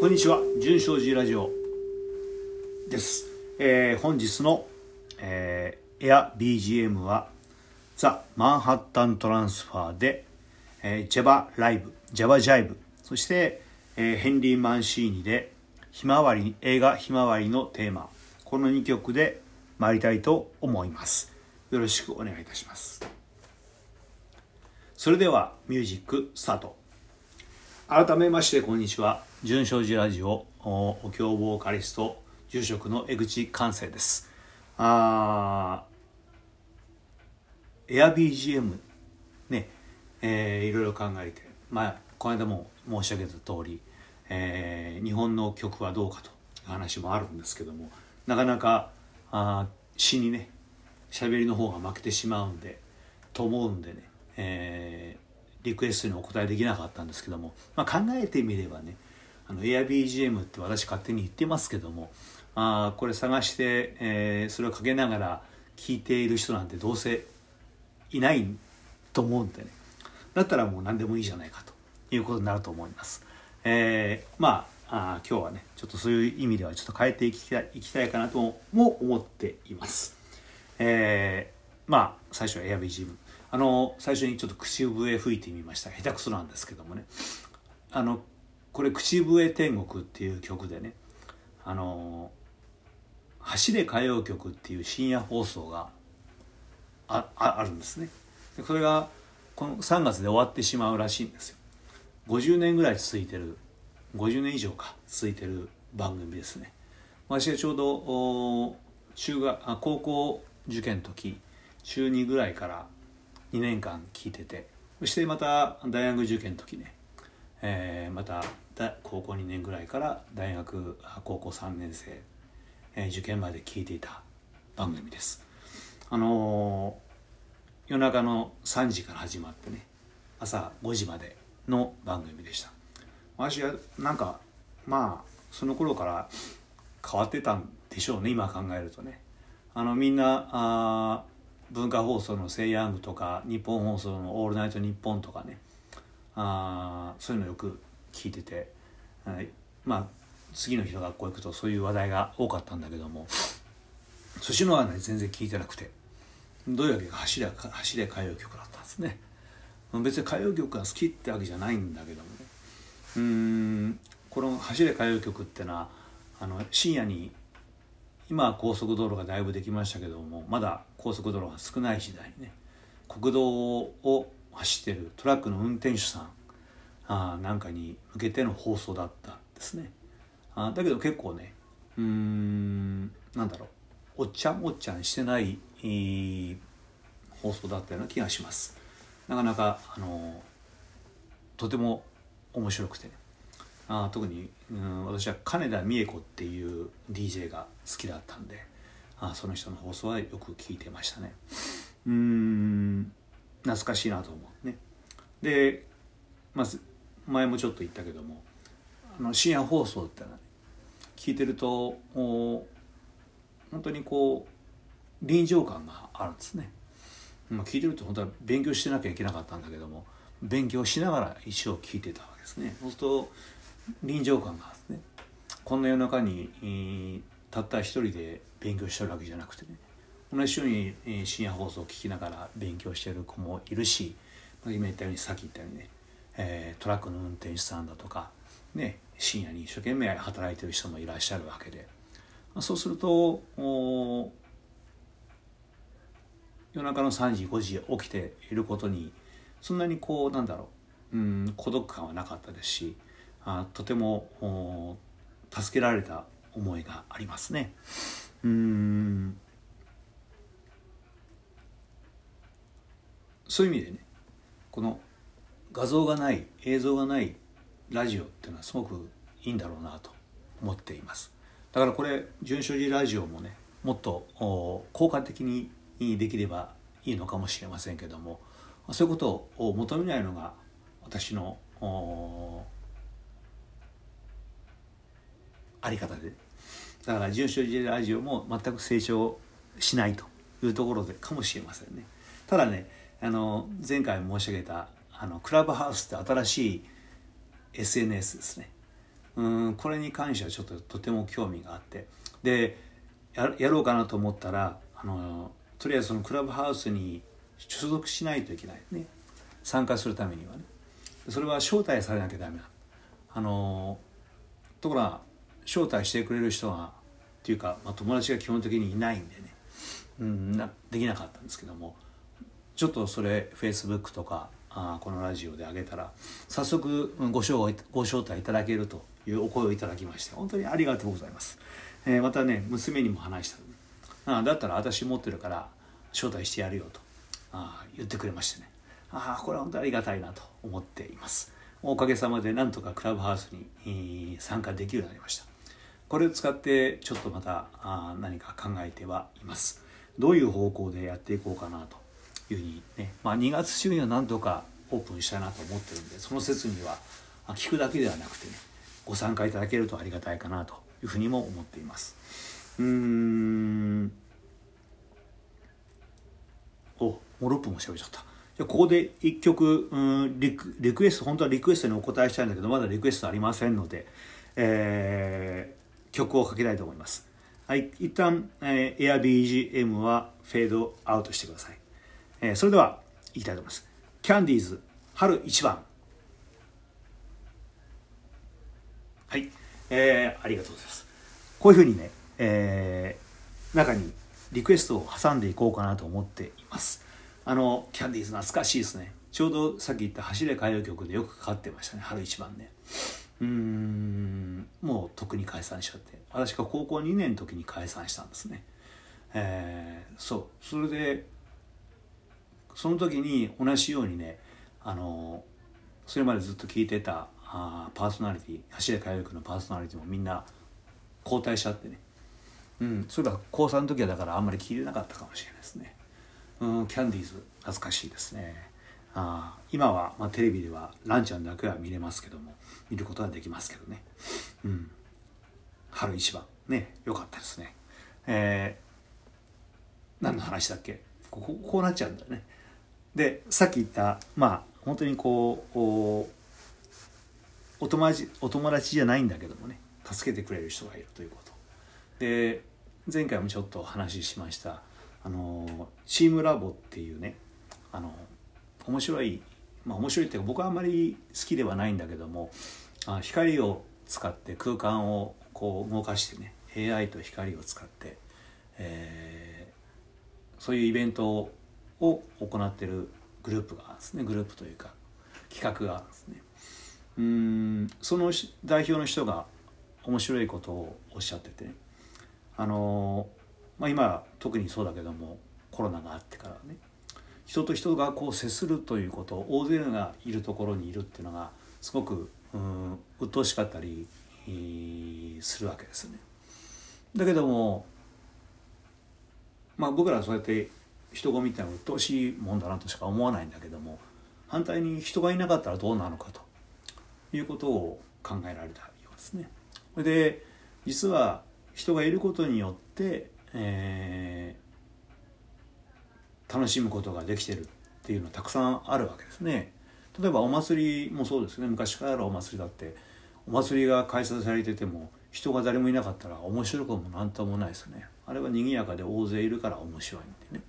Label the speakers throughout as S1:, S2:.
S1: こんにちは純正寺ラジオです、えー本日の、えー、エア BGM はザ・マンハッタントランスファーで、えー、Java ライブ Java ジャイブそして、えーヘンリー・マンシーニでひまわり映画ひまわりのテーマこの2曲で参りたいと思います。よろしくお願いいたします。それではミュージックスタート。改めましてこんにちは。純正寺ラジオおお経ボーカリスト住職の江口寛生です。あエア BGM ねえーいろいろ考えてまあこの間も申し上げた通り、えー日本の曲はどうかという話もあるんですけどもなかなかあ詩にね喋りの方が負けてしまうんでと思うんでね、えーリクエストにお答えできなかったんですけども、まあ、考えてみればねあの AIBGM って私勝手に言ってますけどもあこれ探して、えーそれをかけながら聞いている人なんてどうせいないと思うんでねだったらもう何でもいいじゃないかということになると思います。えーまああ今日はねちょっとそういう意味ではちょっと変えていきたいいきたいかなとも思っています。えーまあ最初は AIBGM あの最初にちょっと口笛吹いてみました下手くそなんですけどもねあのこれ「口笛天国」っていう曲でねあの「走れ歌謡曲」っていう深夜放送がああるんですね。でこれがこの3月で終わってしまうらしいんですよ。50年ぐらい続いてる50年以上か続いてる番組ですね。私はちょうど中学あ高校受験の時中2ぐらいから2年間聞いててそしてまた大学受験の時ね、えーまた高校2年ぐらいから大学高校3年生、えー受験まで聞いていた番組です。あのー夜中の3時から始まってね朝5時までの番組でした。私はなんかまあその頃から変わってたんでしょうね今考えるとね。あのみんなあ文化放送の「セイヤング」とか日本放送の「オールナイトニッポン」とかねあそういうのよく聞いてて、はい。まあ次の日の学校行くとそういう話題が多かったんだけどもそっちのはね全然聞いてなくてどういうわけか走れ走れ歌謡曲だったんですね。別に歌謡曲が好きってわけじゃないんだけどもね。うんこの「走れ歌謡曲」ってのはあの深夜に今は高速道路がだいぶできましたけどもまだ高速道路が少ない時代にね国道を走ってるトラックの運転手さんあなんかに向けての放送だったんですね。あだけど結構ねうーんなんだろうおっちゃんおっちゃんしてない、えー放送だったような気がします。なかなかあのとても面白くて。あ特に、うん、私は金田美恵子っていう DJ が好きだったんであその人の放送はよく聞いてましたね。うーん懐かしいなと思うね。でまず前もちょっと言ったけどもあの深夜放送ってのはね聞いてるとお本当にこう臨場感があるんですね。まあ、聞いてると本当は勉強してなきゃいけなかったんだけども勉強しながら一生聞いてたわけですね。そうすると臨場感があってねこんな夜中に、たった一人で勉強してるわけじゃなくてね同じように、深夜放送を聞きながら勉強してる子もいるし今言ったようにさっき言ったようにね、えートラックの運転手さんだとか、ね、深夜に一生懸命働いてる人もいらっしゃるわけで、まあそうすると夜中の3時5時起きていることにそんなにこうなんだろううん孤独感はなかったですしあとても助けられた思いがありますね。うんそういう意味でねこの画像がない映像がないラジオっていうのはすごくいいんだろうなと思っています。だからこれ純正寺ラジオもねもっと効果的にできればいいのかもしれませんけどもそういうことを求めないのが私のあり方で。だから純正寺ラジオも全く成長しないというところでかもしれませんね。ただねあの前回申し上げたあのクラブハウスって新しい SNS ですね。うんこれに関してはちょっととても興味があって。でややろうかなと思ったらあのとりあえずそのクラブハウスに所属しないといけない。ね。参加するためにはね。それは招待されなきゃダメなあのところが招待してくれる人がっていうか、まあ、友達が基本的にいないんでね、うん、なできなかったんですけども。ちょっとそれフェイスブックとかあこのラジオであげたら早速ご招ご招待いただけるというお声をいただきまして本当にありがとうございます、えー、またね娘にも話したあだったら私持ってるから招待してやるよとあ言ってくれましてね。ああこれは本当にありがたいなと思っています。おかげさまでなんとかクラブハウスに参加できるようになりました。これを使ってちょっとまたあ何か考えてはいます。どういう方向でやっていこうかなと。いうふうにね、まあ、2月中にはなんとかオープンしたいなと思ってるんでその説には聞くだけではなくてねご参加いただけるとありがたいかなというふうにも思っています。うーん。おもう6分も喋っちゃった。じゃここで1曲うんリクリクエスト本当はリクエストにお答えしたいんだけどまだリクエストありませんので、えー、曲をかけたいと思います。はい。一旦、えー、AirBGM はフェードアウトしてください、えー、それではいきたいと思います。キャンディーズ春一番。はい、えー、ありがとうございます。こういうふうにね、えー、中にリクエストを挟んでいこうかなと思っています。あのキャンディーズ懐かしいですね。ちょうどさっき言った「走れ歌謡曲」でよくかかってましたね。春一番ね。うーんもう特に解散しちゃって。私が高校2年の時に解散したんですね。えー、そう。それでその時に同じようにねあのそれまでずっと聞いてたあパーソナリティ走れ歌謡曲のパーソナリティもみんな交代しちゃってね。うんそれが高3の時はだからあんまり聞いてなかったかもしれないですね。うんキャンディーズ懐かしいですね。あ今は、まあ、テレビではランちゃんだけは見れますけども見ることはできますけどね。うん。春一番。ねよかったですね。えー、何の話だっけ？こここうなっちゃうんだよね。でさっき言ったまあ本当にこうお友達お友達じゃないんだけどもね助けてくれる人がいるということ。で前回もちょっと話しましたあのチームラボっていうねあの面白いまあ面白いっていうか僕はあんまり好きではないんだけどもあ光を使って空間をこう動かしてね AI と光を使って、えー、そういうイベントをを行ってるグループがですねグループというか企画がですねうんその代表の人が面白いことをおっしゃってて、あのまあ、今特にそうだけどもコロナがあってからね人と人がこう接するということ大勢がいるところにいるっていうのがすごくうん鬱陶しかったりするわけですね。だけどもまあ僕らはそうやって人混みってのは鬱陶しいもんだなとしか思わないんだけども反対に人がいなかったらどうなのかということを考えられたようですね。で実は人がいることによってえー、楽しむことができてるっていうのはたくさんあるわけですね。例えばお祭りもそうですね昔からあるお祭りだってお祭りが開催されてても人が誰もいなかったら面白くも何ともないですねあれは賑やかで大勢いるから面白いんでね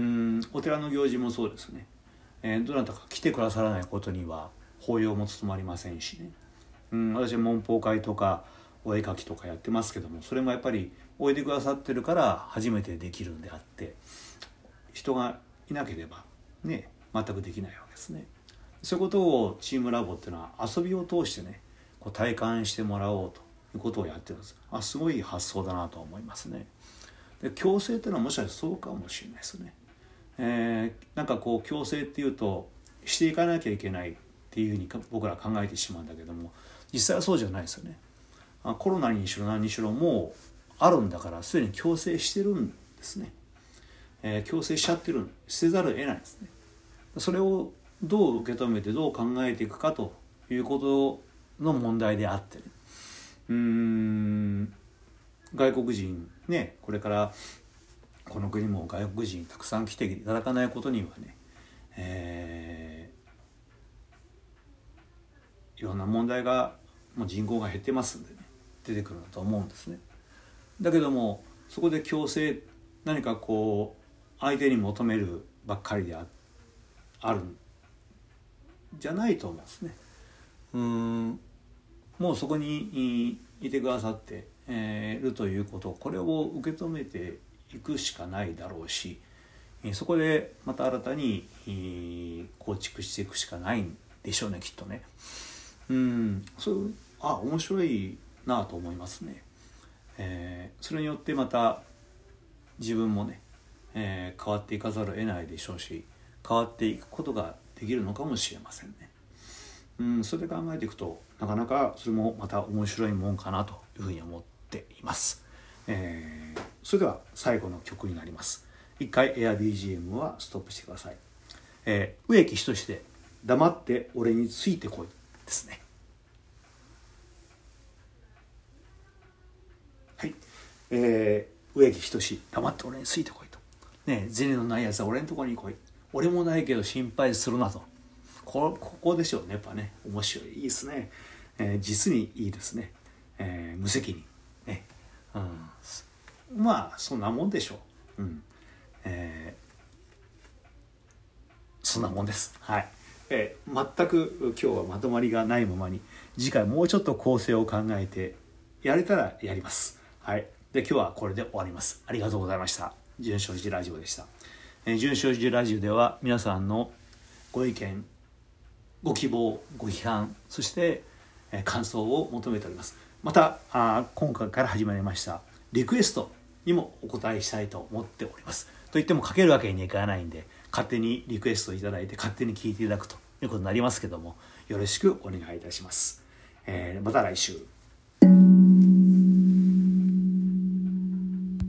S1: うんお寺の行事もそうですね、えー、どなたか来てくださらないことには法要も務まりませんしねうん私は文法会とかお絵描きとかやってますけどもそれもやっぱりおいでくださってるから初めてできるんであって人がいなければね全くできないわけですね。そういうことをチームラボっていうのは遊びを通してねこう体感してもらおうということをやってるんですあすごい発想だなと思いますね。で共生っていうのはもしかしたらそうかもしれないですね。えー、なんかこう共生っていうとしていかなきゃいけないっていうふうに僕ら考えてしまうんだけども実際はそうじゃないですよね。コロナにしろ何にしろもうあるんだからすでに強制してるんですね、えー、強制しちゃってるせざるを得ないですね。それをどう受け止めてどう考えていくかということの問題であってね。うん。外国人ねこれからこの国も外国人たくさん来ていただかないことにはね、えー、いろんな問題がもう人口が減ってますんでね出てくるんだと思うんですね。だけどもそこで強制何かこう相手に求めるばっかりでああるんじゃないと思うんですね。うんもうそこにいてくださっているということこれを受け止めていくしかないだろうしそこでまた新たに構築していくしかないんでしょうねきっとね。うんそうあ面白いなと思いますね。えー、それによってまた自分もね、えー、変わっていかざるを得ないでしょうし変わっていくことができるのかもしれませんね。うん、それで考えていくとなかなかそれもまた面白いもんかなというふうに思っています。えー、それでは最後の曲になります。一回 AirBGM はストップしてください。えー、植木仁で黙って俺についてこいですね。はい。えー、植木仁黙って俺についてこいと。ね銭のないやつは俺のところに来い。俺もないけど心配するなと。こここでしょうね、やっぱね。面白い。いいですね。えー、実にいいですね。えー、無責任。ね。うん。まあ、そんなもんでしょう。うん。えー、そんなもんです。はい。えー、全く今日はまとまりがないままに、次回もうちょっと構成を考えて、やれたらやります。はい。で、今日はこれで終わります。ありがとうございました。純正寺ラジオでした。えー、純正寺ラジオでは皆さんのご意見、ご希望、ご批判、そして、えー、感想を求めております。またあ、今回から始まりました、リクエストにもお答えしたいと思っております。と言ってもかけるわけにはいかないんで勝手にリクエストいただいて勝手に聞いていただくということになりますけどもよろしくお願いいたします。えー、また来週。